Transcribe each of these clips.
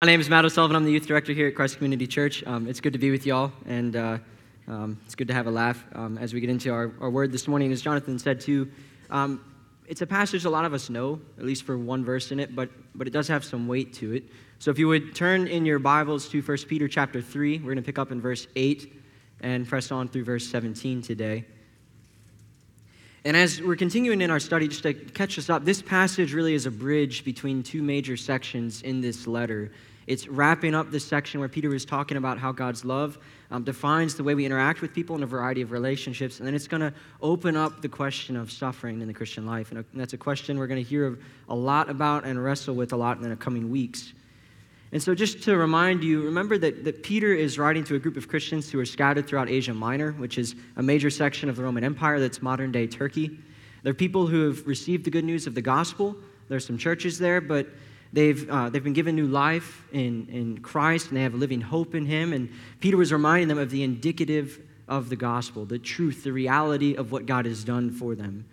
My name is Matt O'Sullivan. I'm the youth director here at Christ Community Church. Um, it's good to be with y'all, and uh, um, it's good to have a laugh um, as we get into our, our word this morning. As Jonathan said, too, um, it's a passage a lot of us know, at least for one verse in it, but, but it does have some weight to it. So if you would turn in your Bibles to 1 Peter chapter 3, we're going to pick up in verse 8 and press on through verse 17 today. And as we're continuing in our study, just to catch us up, this passage really is a bridge between two major sections in this letter. It's wrapping up this section where Peter was talking about how God's love um, defines the way we interact with people in a variety of relationships. And then it's going to open up the question of suffering in the Christian life. And that's a question we're going to hear a lot about and wrestle with a lot in the coming weeks. And so, just to remind you, remember that, that Peter is writing to a group of Christians who are scattered throughout Asia Minor, which is a major section of the Roman Empire that's modern day Turkey. They're people who have received the good news of the gospel. There's some churches there, but They've, uh, they've been given new life in, in Christ and they have a living hope in Him. And Peter was reminding them of the indicative of the gospel, the truth, the reality of what God has done for them.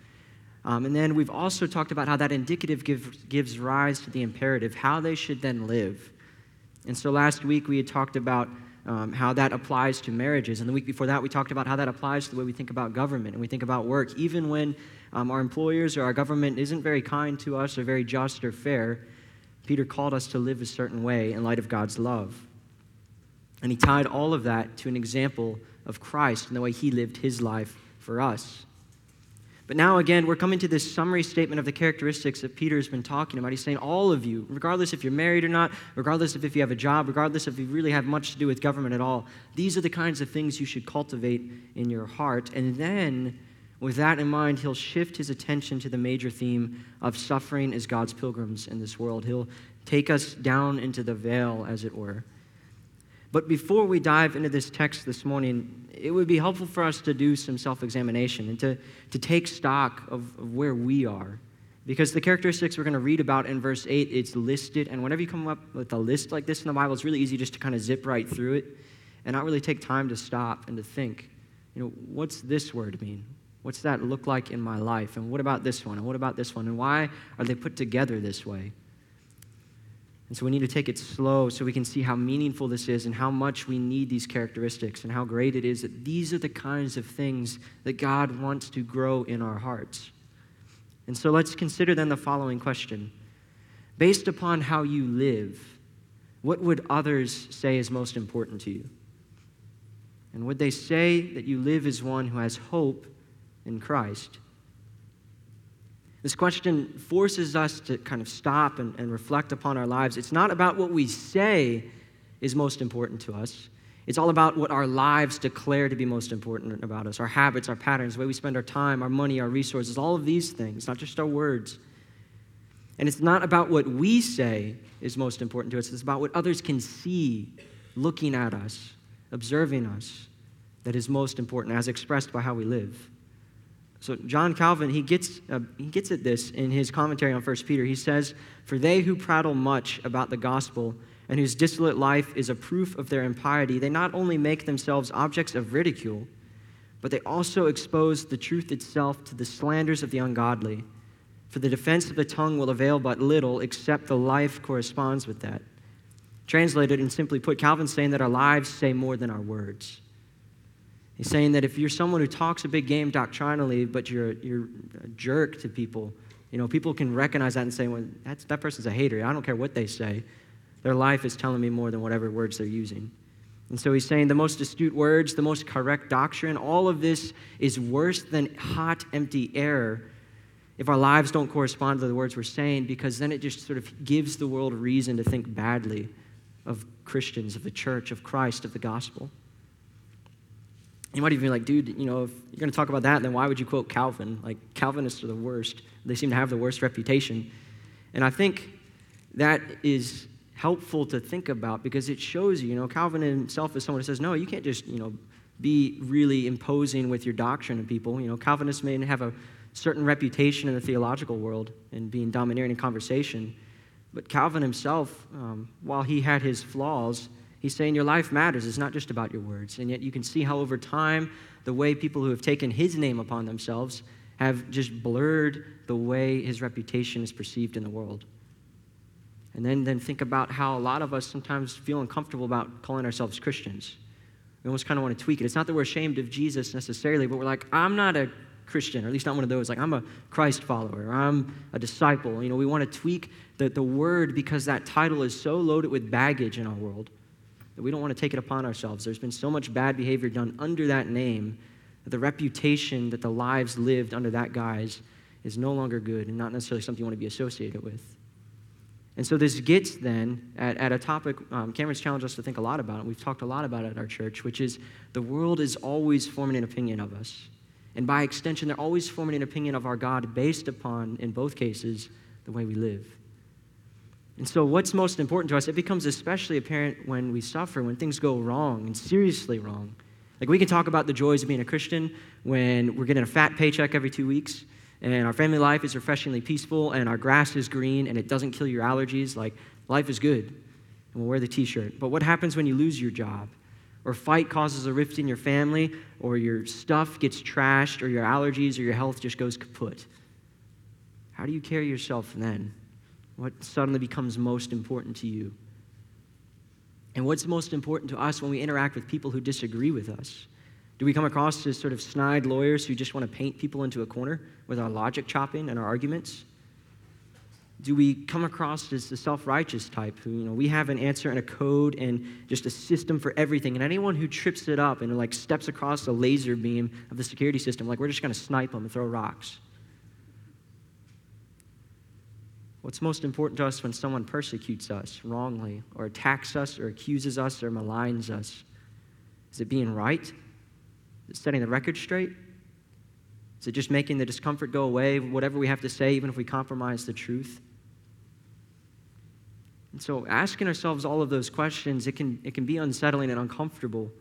Um, and then we've also talked about how that indicative give, gives rise to the imperative, how they should then live. And so last week we had talked about um, how that applies to marriages. And the week before that, we talked about how that applies to the way we think about government and we think about work. Even when um, our employers or our government isn't very kind to us or very just or fair, Peter called us to live a certain way in light of God's love. And he tied all of that to an example of Christ and the way he lived his life for us. But now, again, we're coming to this summary statement of the characteristics that Peter has been talking about. He's saying, all of you, regardless if you're married or not, regardless of if you have a job, regardless if you really have much to do with government at all, these are the kinds of things you should cultivate in your heart. And then with that in mind, he'll shift his attention to the major theme of suffering as God's pilgrims in this world. He'll take us down into the vale, as it were. But before we dive into this text this morning, it would be helpful for us to do some self examination and to, to take stock of, of where we are. Because the characteristics we're going to read about in verse 8, it's listed. And whenever you come up with a list like this in the Bible, it's really easy just to kind of zip right through it and not really take time to stop and to think, you know, what's this word mean? What's that look like in my life? And what about this one? And what about this one? And why are they put together this way? And so we need to take it slow so we can see how meaningful this is and how much we need these characteristics and how great it is that these are the kinds of things that God wants to grow in our hearts. And so let's consider then the following question Based upon how you live, what would others say is most important to you? And would they say that you live as one who has hope in Christ? This question forces us to kind of stop and, and reflect upon our lives. It's not about what we say is most important to us. It's all about what our lives declare to be most important about us our habits, our patterns, the way we spend our time, our money, our resources, all of these things, not just our words. And it's not about what we say is most important to us, it's about what others can see looking at us, observing us, that is most important, as expressed by how we live. So John Calvin, he gets, uh, he gets at this in his commentary on 1 Peter. He says, For they who prattle much about the gospel and whose dissolute life is a proof of their impiety, they not only make themselves objects of ridicule, but they also expose the truth itself to the slanders of the ungodly. For the defense of the tongue will avail but little, except the life corresponds with that. Translated and simply put, Calvin's saying that our lives say more than our words. He's saying that if you're someone who talks a big game doctrinally, but you're, you're a jerk to people, you know, people can recognize that and say, well, that's, that person's a hater. I don't care what they say. Their life is telling me more than whatever words they're using. And so he's saying the most astute words, the most correct doctrine, all of this is worse than hot, empty air if our lives don't correspond to the words we're saying, because then it just sort of gives the world reason to think badly of Christians, of the church, of Christ, of the gospel. You might even be like, dude, you know, if you're going to talk about that, then why would you quote Calvin? Like, Calvinists are the worst. They seem to have the worst reputation. And I think that is helpful to think about because it shows you, you know, Calvin himself is someone who says, no, you can't just, you know, be really imposing with your doctrine of people. You know, Calvinists may have a certain reputation in the theological world and being domineering in conversation. But Calvin himself, um, while he had his flaws, He's saying your life matters. It's not just about your words. And yet you can see how over time, the way people who have taken his name upon themselves have just blurred the way his reputation is perceived in the world. And then, then think about how a lot of us sometimes feel uncomfortable about calling ourselves Christians. We almost kind of want to tweak it. It's not that we're ashamed of Jesus necessarily, but we're like, I'm not a Christian, or at least not one of those. Like, I'm a Christ follower, I'm a disciple. You know, we want to tweak the, the word because that title is so loaded with baggage in our world that we don't want to take it upon ourselves. There's been so much bad behavior done under that name that the reputation that the lives lived under that guise is no longer good and not necessarily something you want to be associated with. And so this gets then at, at a topic um, Cameron's challenged us to think a lot about, and we've talked a lot about it at our church, which is the world is always forming an opinion of us. And by extension, they're always forming an opinion of our God based upon, in both cases, the way we live. And so, what's most important to us, it becomes especially apparent when we suffer, when things go wrong and seriously wrong. Like, we can talk about the joys of being a Christian when we're getting a fat paycheck every two weeks, and our family life is refreshingly peaceful, and our grass is green, and it doesn't kill your allergies. Like, life is good, and we'll wear the t shirt. But what happens when you lose your job? Or fight causes a rift in your family, or your stuff gets trashed, or your allergies or your health just goes kaput. How do you carry yourself then? What suddenly becomes most important to you? And what's most important to us when we interact with people who disagree with us? Do we come across as sort of snide lawyers who just want to paint people into a corner with our logic chopping and our arguments? Do we come across as the self righteous type who, you know, we have an answer and a code and just a system for everything, and anyone who trips it up and like steps across a laser beam of the security system, like we're just going to snipe them and throw rocks? What's most important to us when someone persecutes us wrongly or attacks us or accuses us or maligns us? Is it being right? Is it setting the record straight? Is it just making the discomfort go away, whatever we have to say, even if we compromise the truth? And so, asking ourselves all of those questions, it can, it can be unsettling and uncomfortable,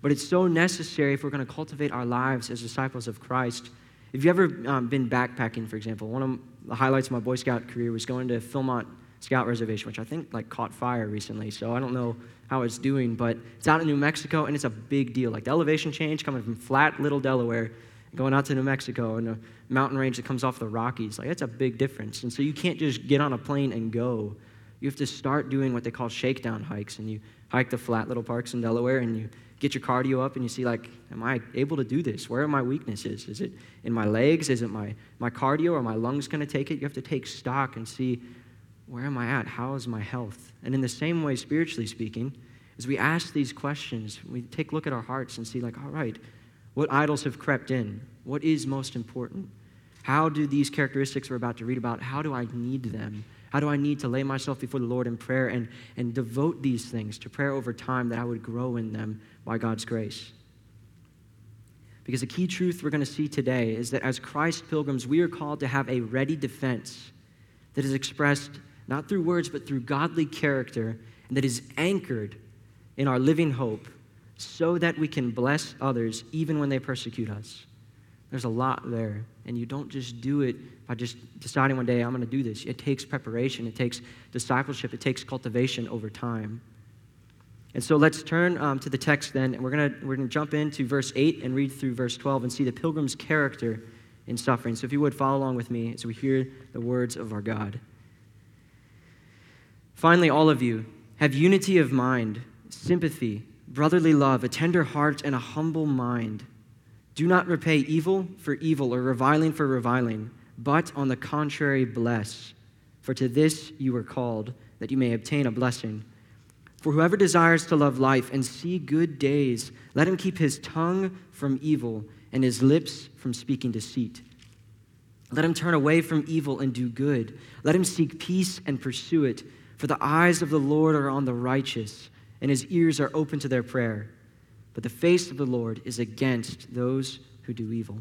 but it's so necessary if we're going to cultivate our lives as disciples of Christ. If you've ever um, been backpacking, for example, one of the highlights of my Boy Scout career was going to Philmont Scout Reservation, which I think like caught fire recently. So I don't know how it's doing, but it's out in New Mexico and it's a big deal. Like the elevation change coming from flat little Delaware going out to New Mexico and a mountain range that comes off the Rockies. Like that's a big difference. And so you can't just get on a plane and go. You have to start doing what they call shakedown hikes and you hike the flat little parks in Delaware and you get your cardio up and you see like am i able to do this where are my weaknesses is it in my legs is it my, my cardio or my lungs going to take it you have to take stock and see where am I at? How is my health? And in the same way, spiritually speaking, as we ask these questions, we take a look at our hearts and see, like, all right, what idols have crept in? What is most important? How do these characteristics we're about to read about, how do I need them? How do I need to lay myself before the Lord in prayer and, and devote these things to prayer over time that I would grow in them by God's grace? Because the key truth we're going to see today is that as Christ pilgrims, we are called to have a ready defense that is expressed not through words, but through godly character, and that is anchored in our living hope so that we can bless others even when they persecute us. There's a lot there, and you don't just do it by just deciding one day, I'm going to do this. It takes preparation, it takes discipleship, it takes cultivation over time. And so let's turn um, to the text then, and we're going we're gonna jump into verse 8 and read through verse 12 and see the pilgrim's character in suffering. So if you would follow along with me as we hear the words of our God. Finally, all of you, have unity of mind, sympathy, brotherly love, a tender heart, and a humble mind. Do not repay evil for evil or reviling for reviling, but on the contrary, bless. For to this you were called, that you may obtain a blessing. For whoever desires to love life and see good days, let him keep his tongue from evil and his lips from speaking deceit. Let him turn away from evil and do good. Let him seek peace and pursue it. For the eyes of the Lord are on the righteous, and his ears are open to their prayer. But the face of the Lord is against those who do evil.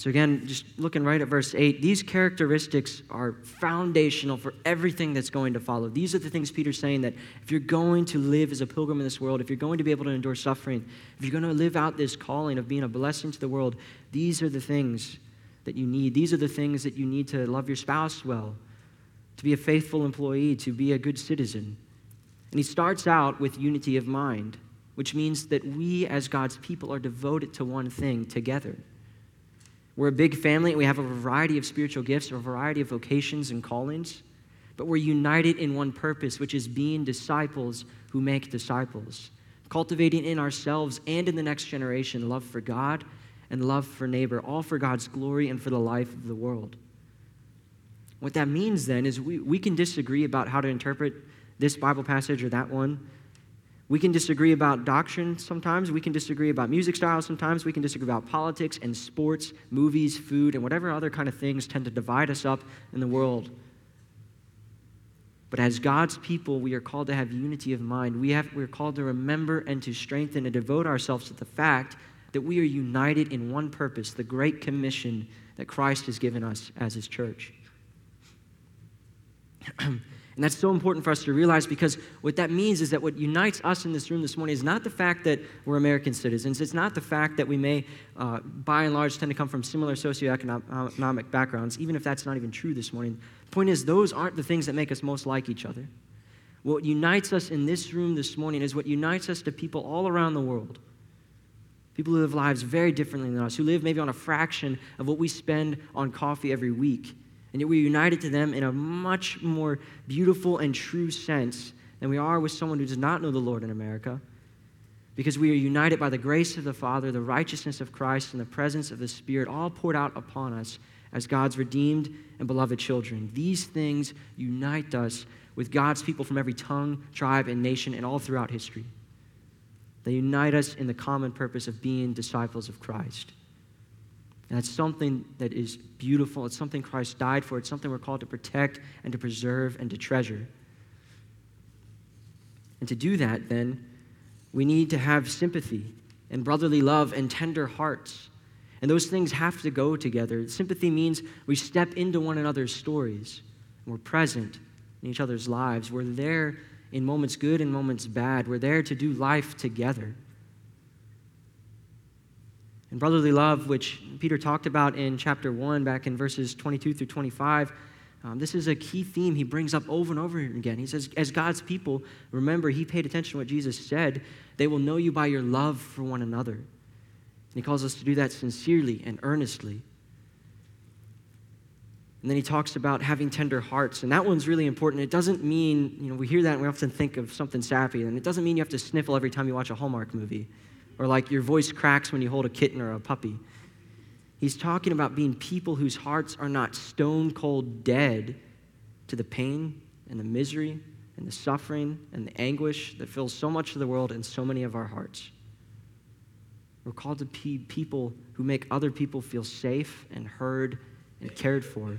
So, again, just looking right at verse 8, these characteristics are foundational for everything that's going to follow. These are the things Peter's saying that if you're going to live as a pilgrim in this world, if you're going to be able to endure suffering, if you're going to live out this calling of being a blessing to the world, these are the things that you need. These are the things that you need to love your spouse well, to be a faithful employee, to be a good citizen. And he starts out with unity of mind, which means that we as God's people are devoted to one thing together. We're a big family, and we have a variety of spiritual gifts, a variety of vocations and callings, but we're united in one purpose, which is being disciples who make disciples, cultivating in ourselves and in the next generation love for God and love for neighbor, all for God's glory and for the life of the world. What that means then is we, we can disagree about how to interpret this Bible passage or that one. We can disagree about doctrine sometimes. We can disagree about music styles sometimes. We can disagree about politics and sports, movies, food, and whatever other kind of things tend to divide us up in the world. But as God's people, we are called to have unity of mind. We have, we're called to remember and to strengthen and devote ourselves to the fact that we are united in one purpose, the great commission that Christ has given us as his church. and that's so important for us to realize because what that means is that what unites us in this room this morning is not the fact that we're American citizens. It's not the fact that we may, uh, by and large, tend to come from similar socioeconomic backgrounds, even if that's not even true this morning. The point is, those aren't the things that make us most like each other. What unites us in this room this morning is what unites us to people all around the world. People who live lives very differently than us, who live maybe on a fraction of what we spend on coffee every week. And yet we're united to them in a much more beautiful and true sense than we are with someone who does not know the Lord in America. Because we are united by the grace of the Father, the righteousness of Christ, and the presence of the Spirit, all poured out upon us as God's redeemed and beloved children. These things unite us with God's people from every tongue, tribe, and nation, and all throughout history. They unite us in the common purpose of being disciples of Christ. And that's something that is beautiful. It's something Christ died for. It's something we're called to protect and to preserve and to treasure. And to do that, then, we need to have sympathy and brotherly love and tender hearts. And those things have to go together. Sympathy means we step into one another's stories. We're present in each other's lives. We're there in moments good and moments bad. We're there to do life together. And brotherly love, which Peter talked about in chapter 1, back in verses 22 through 25, um, this is a key theme he brings up over and over again. He says, As God's people, remember, he paid attention to what Jesus said. They will know you by your love for one another. And he calls us to do that sincerely and earnestly. And then he talks about having tender hearts, and that one's really important. It doesn't mean, you know, we hear that and we often think of something sappy, and it doesn't mean you have to sniffle every time you watch a Hallmark movie, or like your voice cracks when you hold a kitten or a puppy. He's talking about being people whose hearts are not stone cold dead to the pain and the misery and the suffering and the anguish that fills so much of the world and so many of our hearts. We're called to be people who make other people feel safe and heard and cared for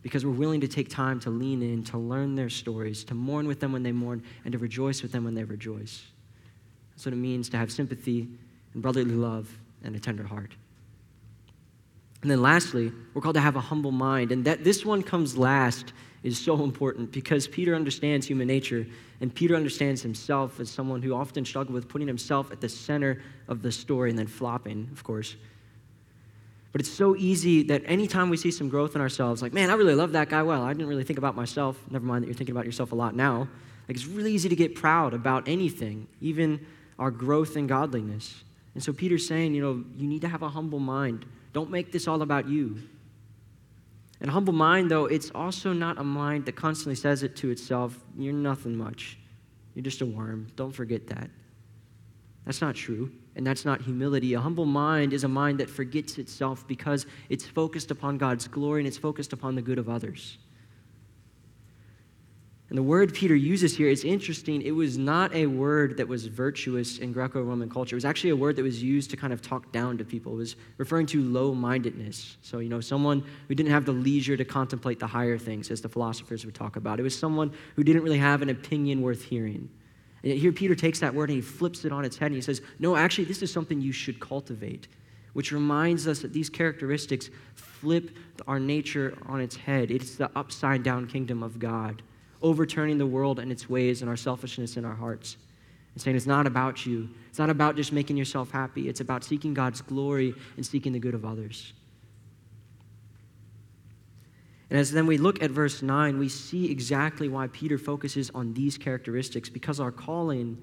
because we're willing to take time to lean in, to learn their stories, to mourn with them when they mourn, and to rejoice with them when they rejoice. That's what it means to have sympathy and brotherly love and a tender heart. And then lastly, we're called to have a humble mind. And that this one comes last is so important because Peter understands human nature and Peter understands himself as someone who often struggled with putting himself at the center of the story and then flopping, of course. But it's so easy that anytime we see some growth in ourselves, like, man, I really love that guy well. I didn't really think about myself. Never mind that you're thinking about yourself a lot now. Like, it's really easy to get proud about anything, even our growth in godliness. And so Peter's saying, you know, you need to have a humble mind. Don't make this all about you. And humble mind, though, it's also not a mind that constantly says it to itself, you're nothing much. You're just a worm. Don't forget that. That's not true and that's not humility. A humble mind is a mind that forgets itself because it's focused upon God's glory and it's focused upon the good of others. And the word Peter uses here is interesting. It was not a word that was virtuous in Greco Roman culture. It was actually a word that was used to kind of talk down to people. It was referring to low mindedness. So, you know, someone who didn't have the leisure to contemplate the higher things, as the philosophers would talk about. It was someone who didn't really have an opinion worth hearing. And here Peter takes that word and he flips it on its head and he says, No, actually, this is something you should cultivate, which reminds us that these characteristics flip our nature on its head. It's the upside down kingdom of God, overturning the world and its ways and our selfishness in our hearts. And saying it's not about you. It's not about just making yourself happy. It's about seeking God's glory and seeking the good of others. And as then we look at verse 9, we see exactly why Peter focuses on these characteristics because our calling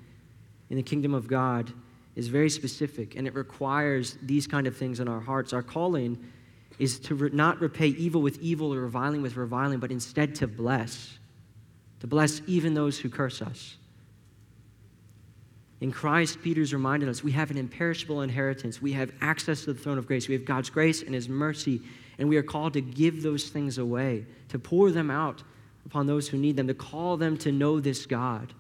in the kingdom of God is very specific and it requires these kind of things in our hearts. Our calling is to re- not repay evil with evil or reviling with reviling, but instead to bless, to bless even those who curse us. In Christ, Peter's reminded us we have an imperishable inheritance. We have access to the throne of grace. We have God's grace and His mercy, and we are called to give those things away, to pour them out upon those who need them, to call them to know this God.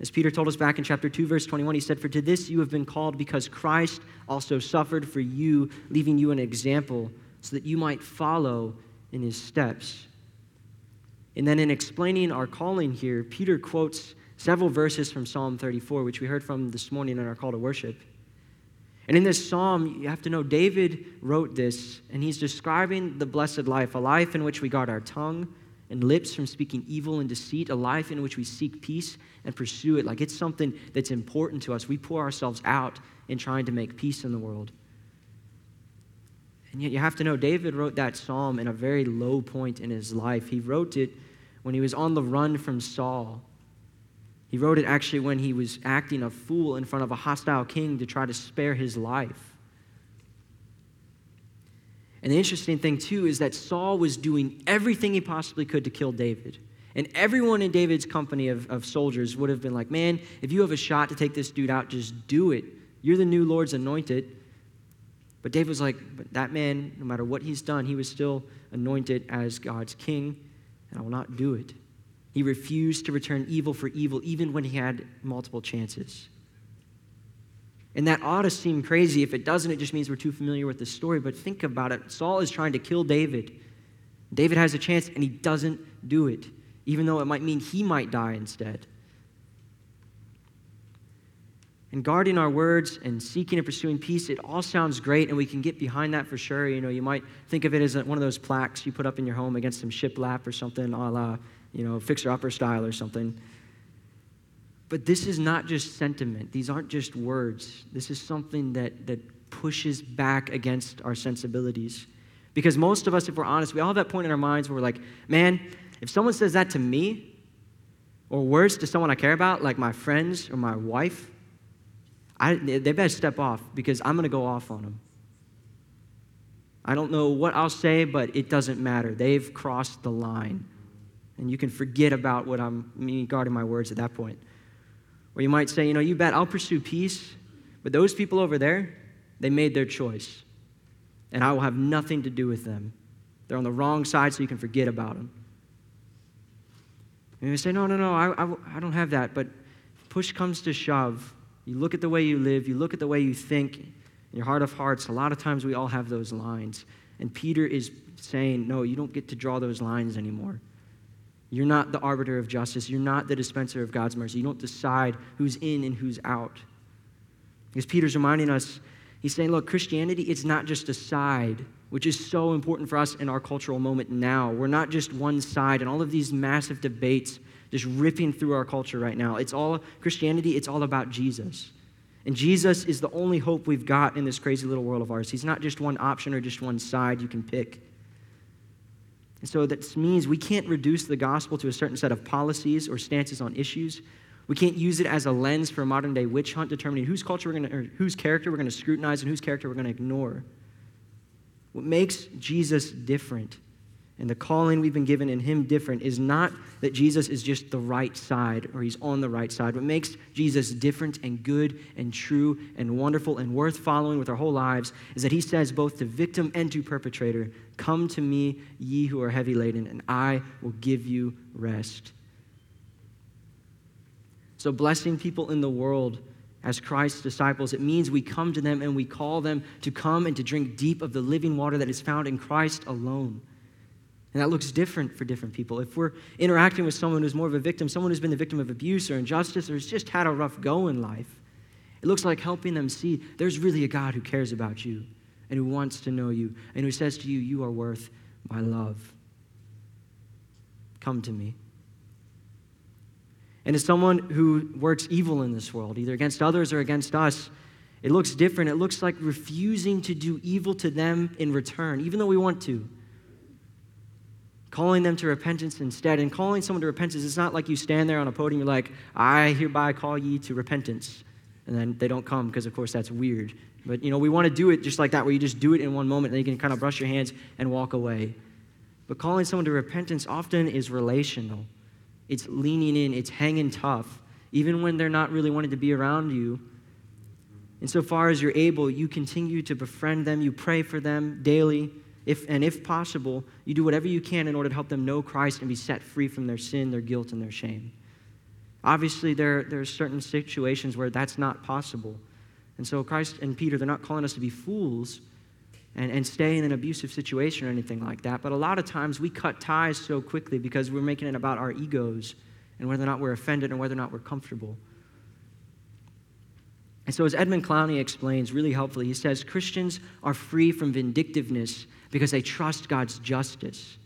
As Peter told us back in chapter 2, verse 21, he said, For to this you have been called because Christ also suffered for you, leaving you an example so that you might follow in his steps. And then in explaining our calling here, Peter quotes several verses from Psalm 34, which we heard from this morning in our call to worship. And in this psalm, you have to know David wrote this, and he's describing the blessed life, a life in which we guard our tongue and lips from speaking evil and deceit, a life in which we seek peace and pursue it. Like it's something that's important to us. We pour ourselves out in trying to make peace in the world. And yet, you have to know, David wrote that psalm in a very low point in his life. He wrote it when he was on the run from Saul. He wrote it actually when he was acting a fool in front of a hostile king to try to spare his life. And the interesting thing, too, is that Saul was doing everything he possibly could to kill David. And everyone in David's company of, of soldiers would have been like, man, if you have a shot to take this dude out, just do it. You're the new Lord's anointed. But David was like, but that man, no matter what he's done, he was still anointed as God's king, and I will not do it. He refused to return evil for evil, even when he had multiple chances. And that ought to seem crazy. If it doesn't, it just means we're too familiar with the story. But think about it Saul is trying to kill David. David has a chance, and he doesn't do it, even though it might mean he might die instead. And guarding our words and seeking and pursuing peace, it all sounds great, and we can get behind that for sure. You know, you might think of it as one of those plaques you put up in your home against some shiplap or something, a la, you know, fixer upper style or something. But this is not just sentiment, these aren't just words. This is something that, that pushes back against our sensibilities. Because most of us, if we're honest, we all have that point in our minds where we're like, man, if someone says that to me, or worse, to someone I care about, like my friends or my wife, I, they better step off because I'm going to go off on them. I don't know what I'll say, but it doesn't matter. They've crossed the line. And you can forget about what I'm me guarding my words at that point. Or you might say, you know, you bet I'll pursue peace, but those people over there, they made their choice. And I will have nothing to do with them. They're on the wrong side, so you can forget about them. And you say, no, no, no, I, I, I don't have that. But push comes to shove. You look at the way you live, you look at the way you think, in your heart of hearts, a lot of times we all have those lines. And Peter is saying, no, you don't get to draw those lines anymore. You're not the arbiter of justice. You're not the dispenser of God's mercy. You don't decide who's in and who's out. Because Peter's reminding us, he's saying, look, Christianity, it's not just a side, which is so important for us in our cultural moment now. We're not just one side, and all of these massive debates just ripping through our culture right now. It's all Christianity, it's all about Jesus. And Jesus is the only hope we've got in this crazy little world of ours. He's not just one option or just one side you can pick. And so that means we can't reduce the gospel to a certain set of policies or stances on issues. We can't use it as a lens for a modern day witch hunt determining whose culture we're going to, or whose character we're going to scrutinize and whose character we're going to ignore. What makes Jesus different and the calling we've been given in him different is not that Jesus is just the right side or he's on the right side. What makes Jesus different and good and true and wonderful and worth following with our whole lives is that he says both to victim and to perpetrator, Come to me, ye who are heavy laden, and I will give you rest. So, blessing people in the world as Christ's disciples, it means we come to them and we call them to come and to drink deep of the living water that is found in Christ alone. And that looks different for different people. If we're interacting with someone who's more of a victim, someone who's been the victim of abuse or injustice or has just had a rough go in life, it looks like helping them see there's really a God who cares about you and who wants to know you and who says to you, You are worth my love. Come to me. And as someone who works evil in this world, either against others or against us, it looks different. It looks like refusing to do evil to them in return, even though we want to calling them to repentance instead. And calling someone to repentance is not like you stand there on a podium, you're like, I hereby call ye to repentance. And then they don't come because, of course, that's weird. But, you know, we want to do it just like that, where you just do it in one moment and then you can kind of brush your hands and walk away. But calling someone to repentance often is relational. It's leaning in, it's hanging tough, even when they're not really wanting to be around you. Insofar as you're able, you continue to befriend them, you pray for them daily, if, and if possible, you do whatever you can in order to help them know Christ and be set free from their sin, their guilt, and their shame. Obviously, there, there are certain situations where that's not possible. And so, Christ and Peter, they're not calling us to be fools and, and stay in an abusive situation or anything like that. But a lot of times we cut ties so quickly because we're making it about our egos and whether or not we're offended and whether or not we're comfortable. And so, as Edmund Clowney explains really helpfully, he says Christians are free from vindictiveness because they trust God's justice,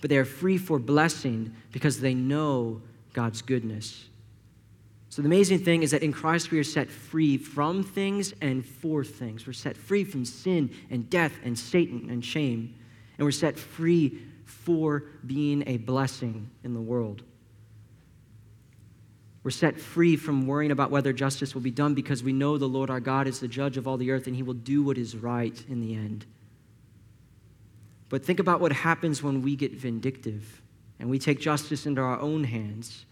but they are free for blessing because they know God's goodness. So, the amazing thing is that in Christ we are set free from things and for things. We're set free from sin and death and Satan and shame. And we're set free for being a blessing in the world. We're set free from worrying about whether justice will be done because we know the Lord our God is the judge of all the earth and he will do what is right in the end. But think about what happens when we get vindictive and we take justice into our own hands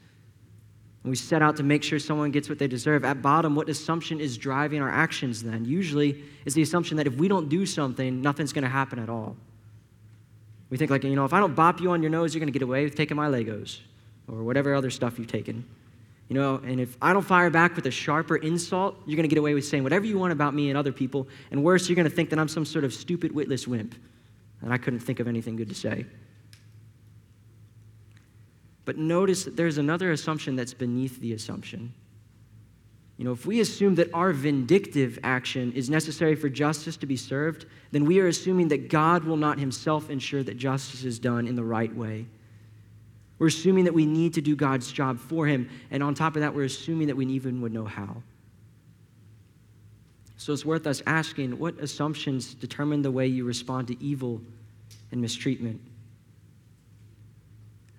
and we set out to make sure someone gets what they deserve, at bottom, what assumption is driving our actions then? Usually is the assumption that if we don't do something, nothing's going to happen at all. We think, like, you know, if I don't bop you on your nose, you're going to get away with taking my Legos or whatever other stuff you've taken. You know, and if I don't fire back with a sharper insult, you're going to get away with saying whatever you want about me and other people. And worse, you're going to think that I'm some sort of stupid, witless wimp. And I couldn't think of anything good to say. But notice that there's another assumption that's beneath the assumption. You know, if we assume that our vindictive action is necessary for justice to be served, then we are assuming that God will not himself ensure that justice is done in the right way. We're assuming that we need to do God's job for him, and on top of that, we're assuming that we even would know how. So it's worth us asking what assumptions determine the way you respond to evil and mistreatment?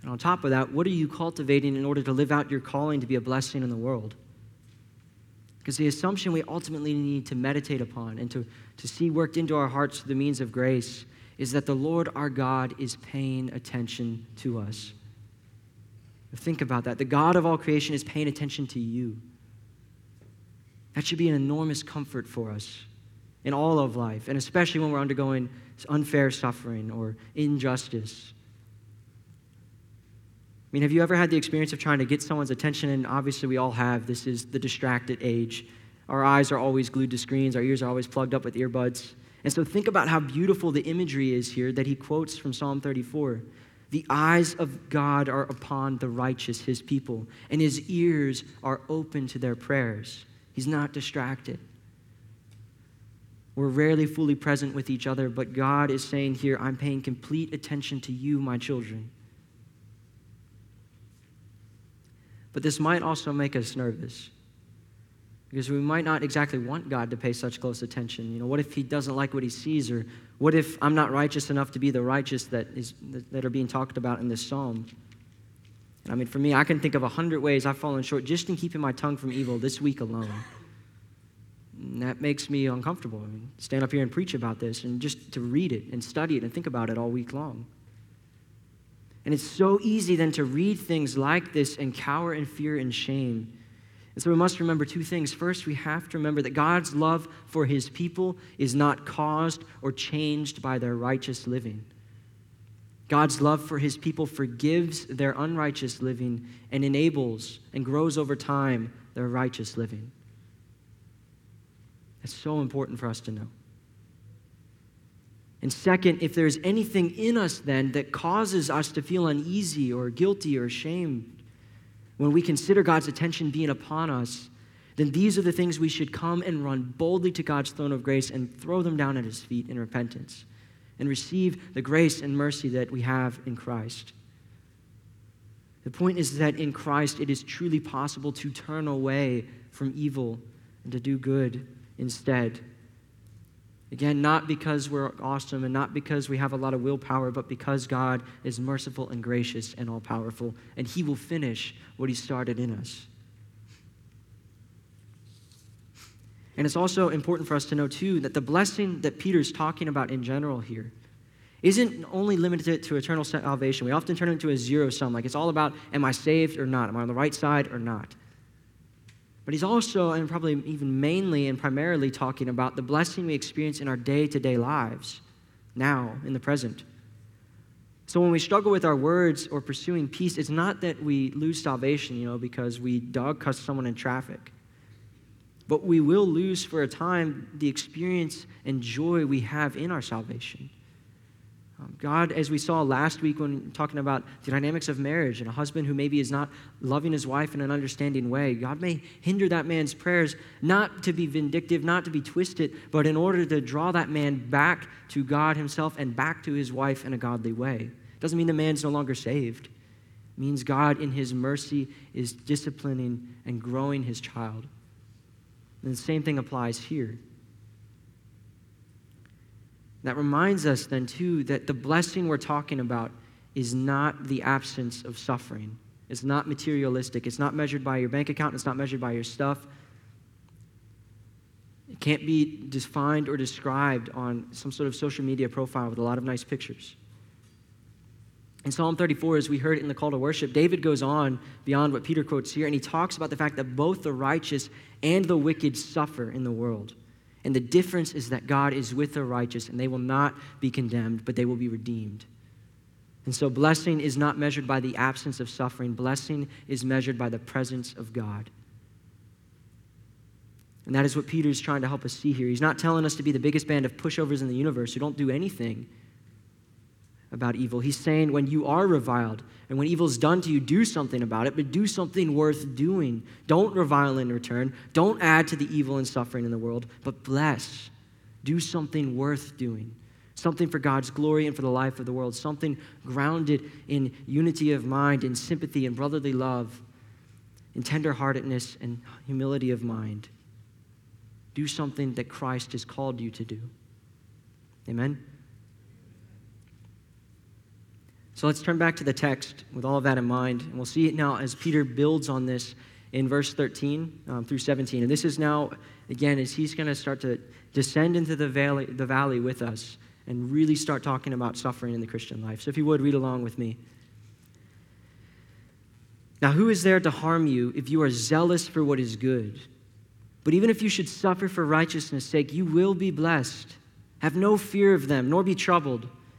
And on top of that, what are you cultivating in order to live out your calling to be a blessing in the world? Because the assumption we ultimately need to meditate upon and to, to see worked into our hearts through the means of grace is that the Lord our God is paying attention to us. Think about that. The God of all creation is paying attention to you. That should be an enormous comfort for us in all of life, and especially when we're undergoing unfair suffering or injustice I mean, have you ever had the experience of trying to get someone's attention? And obviously, we all have. This is the distracted age. Our eyes are always glued to screens, our ears are always plugged up with earbuds. And so, think about how beautiful the imagery is here that he quotes from Psalm 34. The eyes of God are upon the righteous, his people, and his ears are open to their prayers. He's not distracted. We're rarely fully present with each other, but God is saying here, I'm paying complete attention to you, my children. But this might also make us nervous because we might not exactly want God to pay such close attention. You know, what if He doesn't like what He sees, or what if I'm not righteous enough to be the righteous that is that are being talked about in this psalm? And I mean, for me, I can think of a hundred ways I've fallen short just in keeping my tongue from evil this week alone. And that makes me uncomfortable. I mean, stand up here and preach about this, and just to read it and study it and think about it all week long. And it's so easy then to read things like this and cower in fear and shame. And so we must remember two things. First, we have to remember that God's love for his people is not caused or changed by their righteous living. God's love for his people forgives their unrighteous living and enables and grows over time their righteous living. That's so important for us to know. And second, if there's anything in us then that causes us to feel uneasy or guilty or ashamed when we consider God's attention being upon us, then these are the things we should come and run boldly to God's throne of grace and throw them down at his feet in repentance and receive the grace and mercy that we have in Christ. The point is that in Christ it is truly possible to turn away from evil and to do good instead. Again, not because we're awesome and not because we have a lot of willpower, but because God is merciful and gracious and all powerful, and He will finish what He started in us. And it's also important for us to know, too, that the blessing that Peter's talking about in general here isn't only limited to eternal salvation. We often turn it into a zero sum, like it's all about am I saved or not? Am I on the right side or not? But he's also, and probably even mainly and primarily, talking about the blessing we experience in our day to day lives, now, in the present. So when we struggle with our words or pursuing peace, it's not that we lose salvation, you know, because we dog cuss someone in traffic. But we will lose for a time the experience and joy we have in our salvation. Um, God, as we saw last week when talking about the dynamics of marriage and a husband who maybe is not loving his wife in an understanding way, God may hinder that man's prayers not to be vindictive, not to be twisted, but in order to draw that man back to God himself and back to his wife in a godly way. Doesn't mean the man's no longer saved. It means God, in his mercy, is disciplining and growing his child. And the same thing applies here. That reminds us then, too, that the blessing we're talking about is not the absence of suffering. It's not materialistic. It's not measured by your bank account. It's not measured by your stuff. It can't be defined or described on some sort of social media profile with a lot of nice pictures. In Psalm 34, as we heard in the call to worship, David goes on beyond what Peter quotes here, and he talks about the fact that both the righteous and the wicked suffer in the world. And the difference is that God is with the righteous, and they will not be condemned, but they will be redeemed. And so, blessing is not measured by the absence of suffering, blessing is measured by the presence of God. And that is what Peter is trying to help us see here. He's not telling us to be the biggest band of pushovers in the universe who don't do anything about evil. He's saying when you are reviled and when evil's done to you, do something about it, but do something worth doing. Don't revile in return. Don't add to the evil and suffering in the world, but bless. Do something worth doing. Something for God's glory and for the life of the world. Something grounded in unity of mind, in sympathy and brotherly love, in tenderheartedness and humility of mind. Do something that Christ has called you to do. Amen. So let's turn back to the text with all of that in mind. And we'll see it now as Peter builds on this in verse 13 um, through 17. And this is now, again, as he's going to start to descend into the valley, the valley with us and really start talking about suffering in the Christian life. So if you would, read along with me. Now, who is there to harm you if you are zealous for what is good? But even if you should suffer for righteousness' sake, you will be blessed. Have no fear of them, nor be troubled.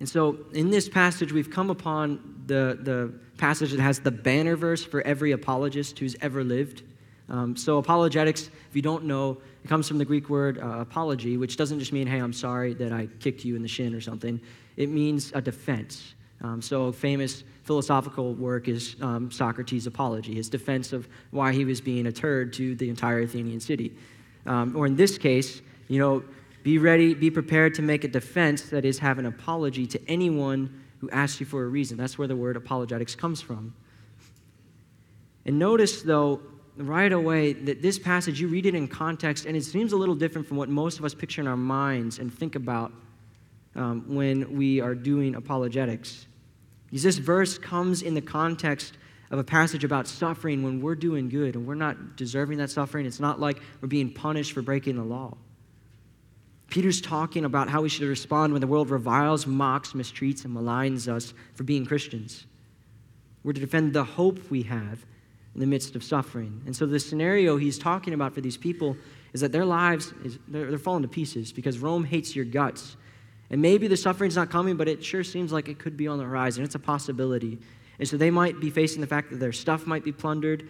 And so in this passage, we've come upon the, the passage that has the banner verse for every apologist who's ever lived. Um, so, apologetics, if you don't know, it comes from the Greek word uh, apology, which doesn't just mean, hey, I'm sorry that I kicked you in the shin or something. It means a defense. Um, so, famous philosophical work is um, Socrates' Apology, his defense of why he was being a turd to the entire Athenian city. Um, or in this case, you know, be ready, be prepared to make a defense, that is, have an apology to anyone who asks you for a reason. That's where the word apologetics comes from. And notice, though, right away that this passage, you read it in context, and it seems a little different from what most of us picture in our minds and think about um, when we are doing apologetics. Because this verse comes in the context of a passage about suffering when we're doing good and we're not deserving that suffering. It's not like we're being punished for breaking the law. Peter's talking about how we should respond when the world reviles, mocks, mistreats, and maligns us for being Christians. We're to defend the hope we have in the midst of suffering. And so, the scenario he's talking about for these people is that their lives, is, they're, they're falling to pieces because Rome hates your guts. And maybe the suffering's not coming, but it sure seems like it could be on the horizon. It's a possibility. And so, they might be facing the fact that their stuff might be plundered,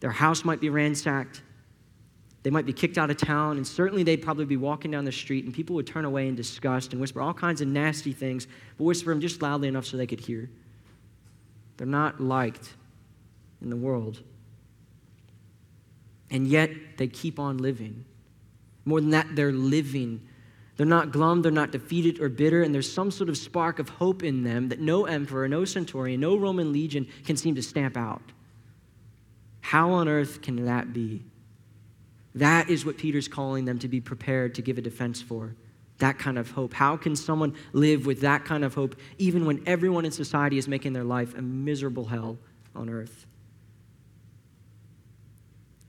their house might be ransacked, they might be kicked out of town, and certainly they'd probably be walking down the street, and people would turn away in disgust and whisper all kinds of nasty things, but whisper them just loudly enough so they could hear. They're not liked in the world. And yet they keep on living. More than that, they're living They're not glum, they're not defeated or bitter, and there's some sort of spark of hope in them that no emperor, no centurion, no Roman legion can seem to stamp out. How on earth can that be? That is what Peter's calling them to be prepared to give a defense for. That kind of hope. How can someone live with that kind of hope even when everyone in society is making their life a miserable hell on earth?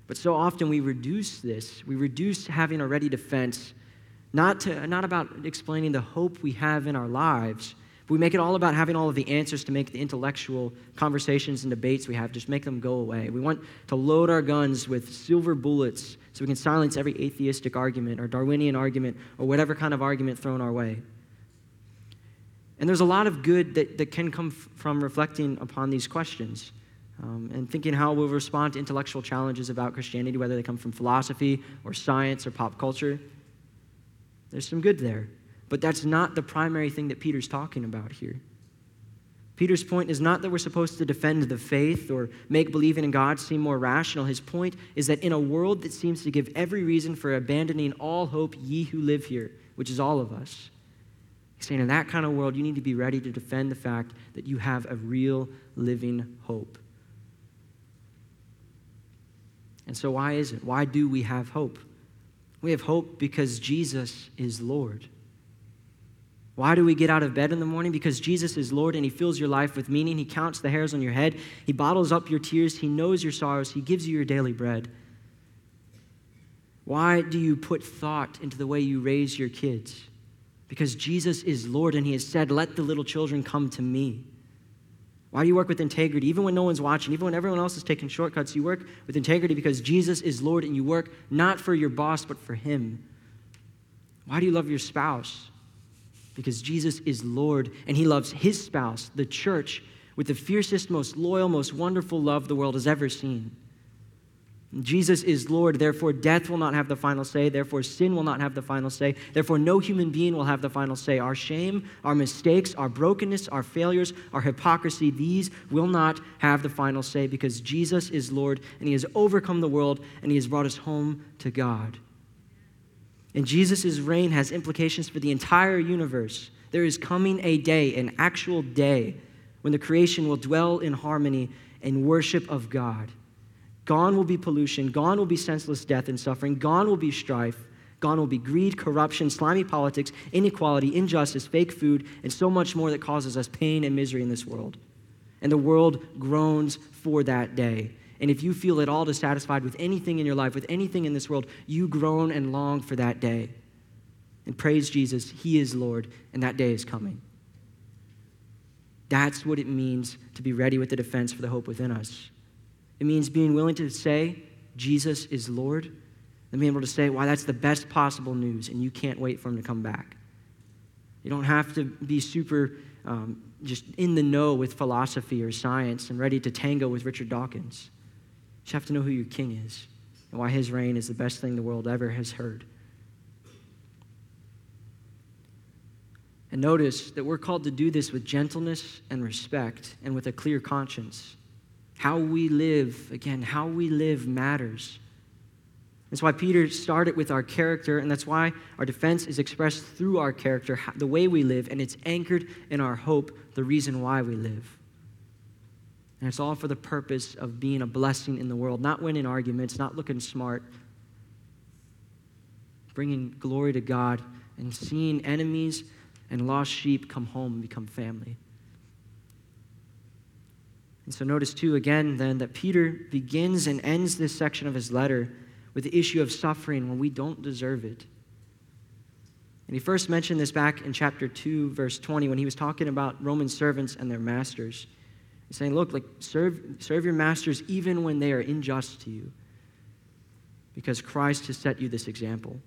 But so often we reduce this, we reduce having a ready defense not, to, not about explaining the hope we have in our lives. But we make it all about having all of the answers to make the intellectual conversations and debates we have just make them go away. We want to load our guns with silver bullets so we can silence every atheistic argument or Darwinian argument or whatever kind of argument thrown our way. And there's a lot of good that, that can come f- from reflecting upon these questions um, and thinking how we'll respond to intellectual challenges about Christianity, whether they come from philosophy or science or pop culture. There's some good there. But that's not the primary thing that Peter's talking about here. Peter's point is not that we're supposed to defend the faith or make believing in God seem more rational. His point is that in a world that seems to give every reason for abandoning all hope, ye who live here, which is all of us, he's saying in that kind of world, you need to be ready to defend the fact that you have a real living hope. And so, why is it? Why do we have hope? We have hope because Jesus is Lord. Why do we get out of bed in the morning? Because Jesus is Lord and He fills your life with meaning. He counts the hairs on your head, He bottles up your tears, He knows your sorrows, He gives you your daily bread. Why do you put thought into the way you raise your kids? Because Jesus is Lord and He has said, Let the little children come to me. Why do you work with integrity? Even when no one's watching, even when everyone else is taking shortcuts, you work with integrity because Jesus is Lord and you work not for your boss, but for Him. Why do you love your spouse? Because Jesus is Lord and He loves His spouse, the church, with the fiercest, most loyal, most wonderful love the world has ever seen. Jesus is Lord, therefore death will not have the final say, therefore sin will not have the final say, therefore no human being will have the final say. Our shame, our mistakes, our brokenness, our failures, our hypocrisy, these will not have the final say because Jesus is Lord and He has overcome the world and He has brought us home to God. And Jesus' reign has implications for the entire universe. There is coming a day, an actual day, when the creation will dwell in harmony and worship of God. Gone will be pollution. Gone will be senseless death and suffering. Gone will be strife. Gone will be greed, corruption, slimy politics, inequality, injustice, fake food, and so much more that causes us pain and misery in this world. And the world groans for that day. And if you feel at all dissatisfied with anything in your life, with anything in this world, you groan and long for that day. And praise Jesus, He is Lord, and that day is coming. That's what it means to be ready with the defense for the hope within us. It means being willing to say, Jesus is Lord, and being able to say, why, that's the best possible news, and you can't wait for him to come back. You don't have to be super um, just in the know with philosophy or science and ready to tango with Richard Dawkins. You have to know who your king is and why his reign is the best thing the world ever has heard. And notice that we're called to do this with gentleness and respect and with a clear conscience. How we live, again, how we live matters. That's why Peter started with our character, and that's why our defense is expressed through our character, the way we live, and it's anchored in our hope, the reason why we live. And it's all for the purpose of being a blessing in the world, not winning arguments, not looking smart, bringing glory to God, and seeing enemies and lost sheep come home and become family. And so notice, too, again, then, that Peter begins and ends this section of his letter with the issue of suffering when we don't deserve it. And he first mentioned this back in chapter 2, verse 20, when he was talking about Roman servants and their masters. He's saying, look, like, serve, serve your masters even when they are unjust to you, because Christ has set you this example.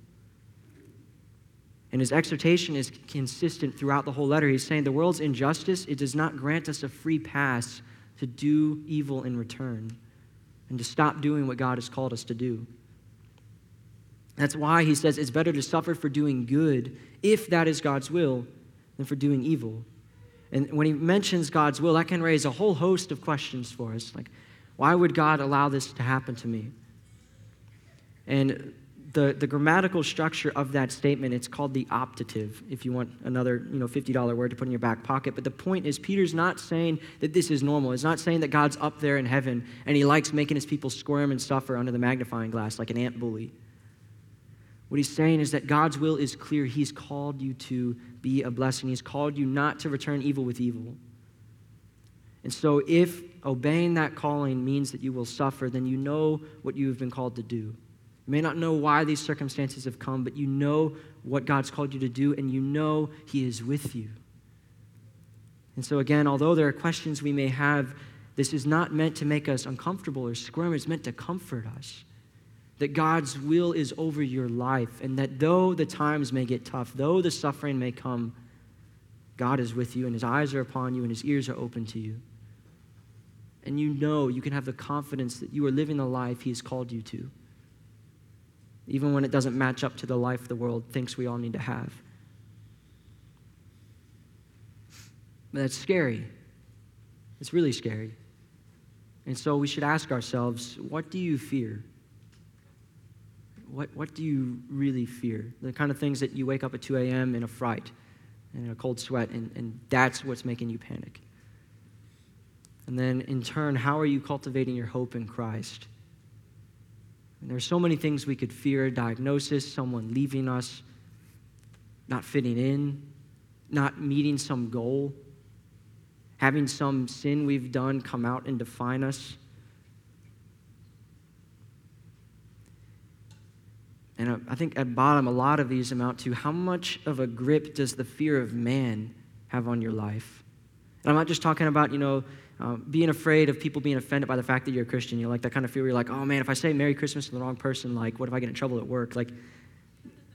And his exhortation is consistent throughout the whole letter. He's saying the world's injustice, it does not grant us a free pass to do evil in return and to stop doing what God has called us to do. That's why he says it's better to suffer for doing good, if that is God's will, than for doing evil. And when he mentions God's will, that can raise a whole host of questions for us. Like, why would God allow this to happen to me? And the, the grammatical structure of that statement, it's called the optative, if you want another you know, $50 word to put in your back pocket. But the point is, Peter's not saying that this is normal. He's not saying that God's up there in heaven and he likes making his people squirm and suffer under the magnifying glass like an ant bully. What he's saying is that God's will is clear. He's called you to be a blessing, He's called you not to return evil with evil. And so, if obeying that calling means that you will suffer, then you know what you have been called to do. You may not know why these circumstances have come, but you know what God's called you to do, and you know He is with you. And so, again, although there are questions we may have, this is not meant to make us uncomfortable or squirm, it's meant to comfort us. That God's will is over your life, and that though the times may get tough, though the suffering may come, God is with you, and His eyes are upon you, and His ears are open to you. And you know, you can have the confidence that you are living the life He has called you to even when it doesn't match up to the life the world thinks we all need to have. But that's scary. It's really scary. And so we should ask ourselves what do you fear? What, what do you really fear? The kind of things that you wake up at 2 a.m. in a fright and in a cold sweat, and, and that's what's making you panic. And then, in turn, how are you cultivating your hope in Christ? And there's so many things we could fear a diagnosis, someone leaving us, not fitting in, not meeting some goal, having some sin we've done come out and define us. And I think at bottom, a lot of these amount to how much of a grip does the fear of man have on your life? And I'm not just talking about, you know, uh, being afraid of people being offended by the fact that you're a Christian. You know, like that kind of fear where you're like, oh man, if I say Merry Christmas to the wrong person, like, what if I get in trouble at work? Like,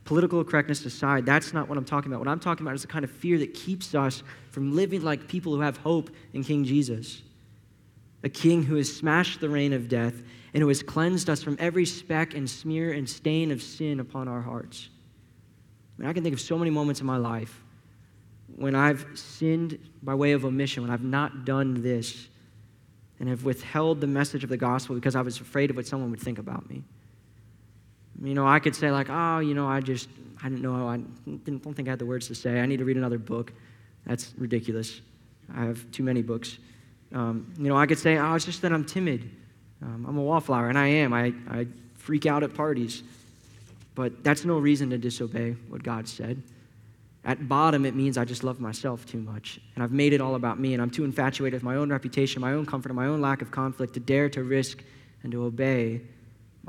political correctness aside, that's not what I'm talking about. What I'm talking about is the kind of fear that keeps us from living like people who have hope in King Jesus. A king who has smashed the reign of death and who has cleansed us from every speck and smear and stain of sin upon our hearts. I, mean, I can think of so many moments in my life when I've sinned by way of omission, when I've not done this, and have withheld the message of the gospel because I was afraid of what someone would think about me. You know, I could say, like, oh, you know, I just, I didn't know, I didn't, don't think I had the words to say. I need to read another book. That's ridiculous. I have too many books. Um, you know, I could say, oh, it's just that I'm timid. Um, I'm a wallflower, and I am. I, I freak out at parties. But that's no reason to disobey what God said. At bottom, it means I just love myself too much. And I've made it all about me, and I'm too infatuated with my own reputation, my own comfort, and my own lack of conflict to dare to risk and to obey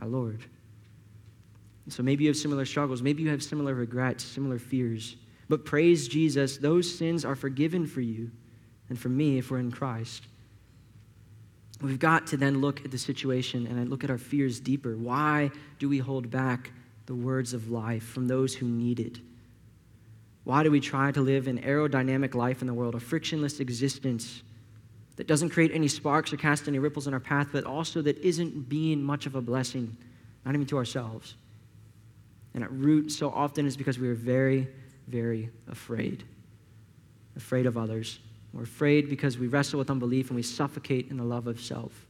my Lord. And so maybe you have similar struggles. Maybe you have similar regrets, similar fears. But praise Jesus, those sins are forgiven for you and for me if we're in Christ. We've got to then look at the situation and look at our fears deeper. Why do we hold back the words of life from those who need it? Why do we try to live an aerodynamic life in the world, a frictionless existence that doesn't create any sparks or cast any ripples in our path, but also that isn't being much of a blessing, not even to ourselves? And at root, so often is because we are very, very afraid. Afraid of others. We're afraid because we wrestle with unbelief and we suffocate in the love of self.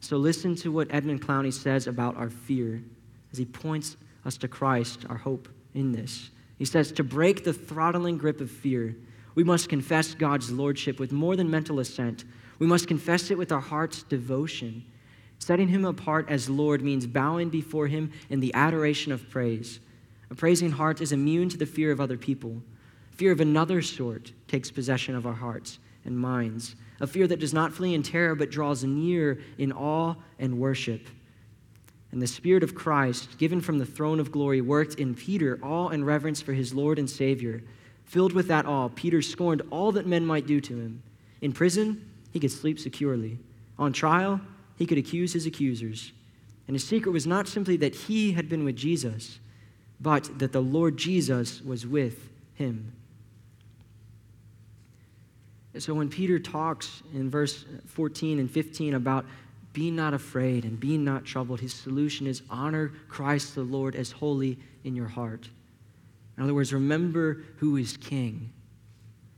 So listen to what Edmund Clowney says about our fear as he points us to Christ, our hope in this. He says, to break the throttling grip of fear, we must confess God's lordship with more than mental assent. We must confess it with our heart's devotion. Setting him apart as Lord means bowing before him in the adoration of praise. A praising heart is immune to the fear of other people. Fear of another sort takes possession of our hearts and minds. A fear that does not flee in terror but draws near in awe and worship. And the Spirit of Christ, given from the throne of glory, worked in Peter awe and reverence for his Lord and Savior. Filled with that awe, Peter scorned all that men might do to him. In prison, he could sleep securely. On trial, he could accuse his accusers. And his secret was not simply that he had been with Jesus, but that the Lord Jesus was with him. So when Peter talks in verse 14 and 15 about be not afraid and be not troubled. His solution is honor Christ the Lord as holy in your heart. In other words, remember who is king.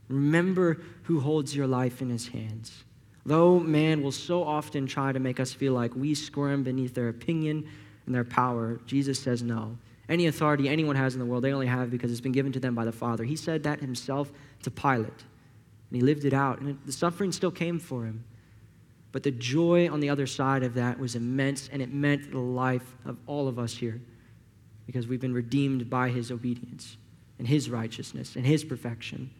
Remember who holds your life in his hands. Though man will so often try to make us feel like we squirm beneath their opinion, and their power. Jesus says no. Any authority anyone has in the world, they only have because it's been given to them by the Father. He said that himself to Pilate, and he lived it out. And the suffering still came for him. But the joy on the other side of that was immense, and it meant the life of all of us here because we've been redeemed by his obedience and his righteousness and his perfection.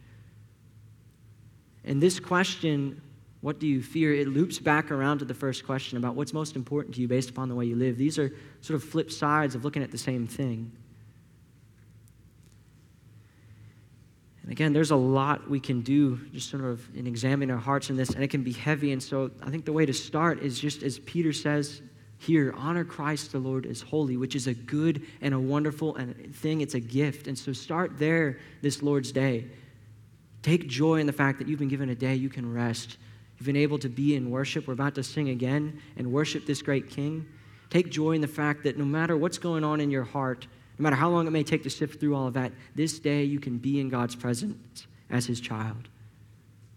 And this question, what do you fear? It loops back around to the first question about what's most important to you based upon the way you live. These are sort of flip sides of looking at the same thing. And again, there's a lot we can do just sort of in examining our hearts in this, and it can be heavy. And so I think the way to start is just as Peter says here, honor Christ the Lord as holy, which is a good and a wonderful thing. It's a gift. And so start there this Lord's day. Take joy in the fact that you've been given a day you can rest. You've been able to be in worship. We're about to sing again and worship this great King. Take joy in the fact that no matter what's going on in your heart, no matter how long it may take to sift through all of that, this day you can be in God's presence as his child.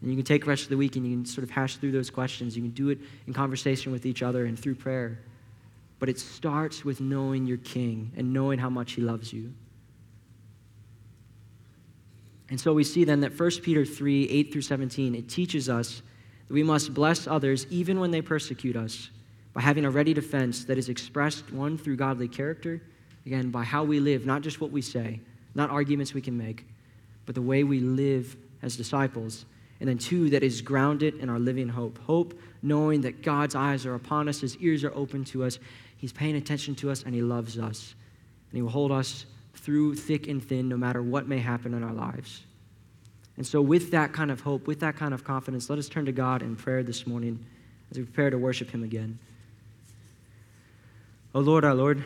And you can take the rest of the week and you can sort of hash through those questions. You can do it in conversation with each other and through prayer. But it starts with knowing your king and knowing how much he loves you. And so we see then that 1 Peter 3 8 through 17, it teaches us that we must bless others even when they persecute us by having a ready defense that is expressed, one, through godly character, again, by how we live, not just what we say, not arguments we can make, but the way we live as disciples. And then, two, that is grounded in our living hope. Hope knowing that God's eyes are upon us, His ears are open to us, He's paying attention to us, and He loves us. And He will hold us through thick and thin, no matter what may happen in our lives. And so, with that kind of hope, with that kind of confidence, let us turn to God in prayer this morning as we prepare to worship Him again. Oh Lord, our Lord,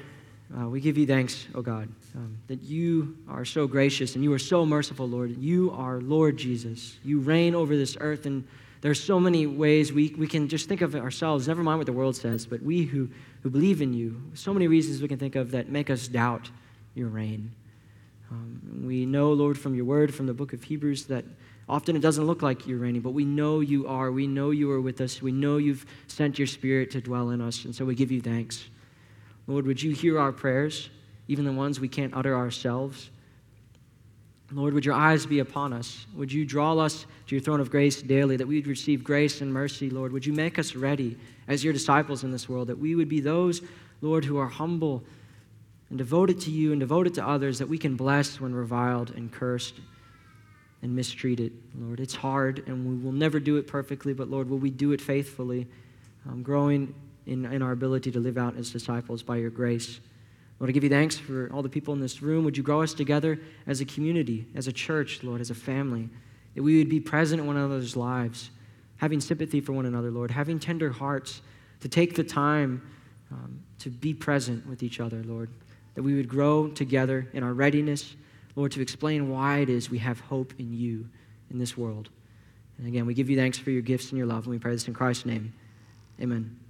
uh, we give you thanks, oh God, um, that you are so gracious and you are so merciful, Lord. You are Lord Jesus. You reign over this earth, and there's so many ways we, we can just think of ourselves, never mind what the world says, but we who, who believe in you, so many reasons we can think of that make us doubt your reign. Um, we know, Lord, from your word, from the book of Hebrews, that often it doesn't look like you're reigning, but we know you are. We know you are with us. We know you've sent your spirit to dwell in us, and so we give you thanks. Lord, would you hear our prayers, even the ones we can't utter ourselves? Lord, would your eyes be upon us? Would you draw us to your throne of grace daily, that we would receive grace and mercy, Lord? Would you make us ready as your disciples in this world, that we would be those, Lord, who are humble and devoted to you and devoted to others, that we can bless when reviled and cursed and mistreated, Lord? It's hard, and we will never do it perfectly, but Lord, will we do it faithfully, um, growing in, in our ability to live out as disciples by your grace? I give you thanks for all the people in this room. Would you grow us together as a community, as a church, Lord, as a family, that we would be present in one another's lives, having sympathy for one another, Lord, having tender hearts to take the time um, to be present with each other, Lord, that we would grow together in our readiness, Lord, to explain why it is we have hope in you in this world. And again, we give you thanks for your gifts and your love, and we pray this in Christ's name. Amen.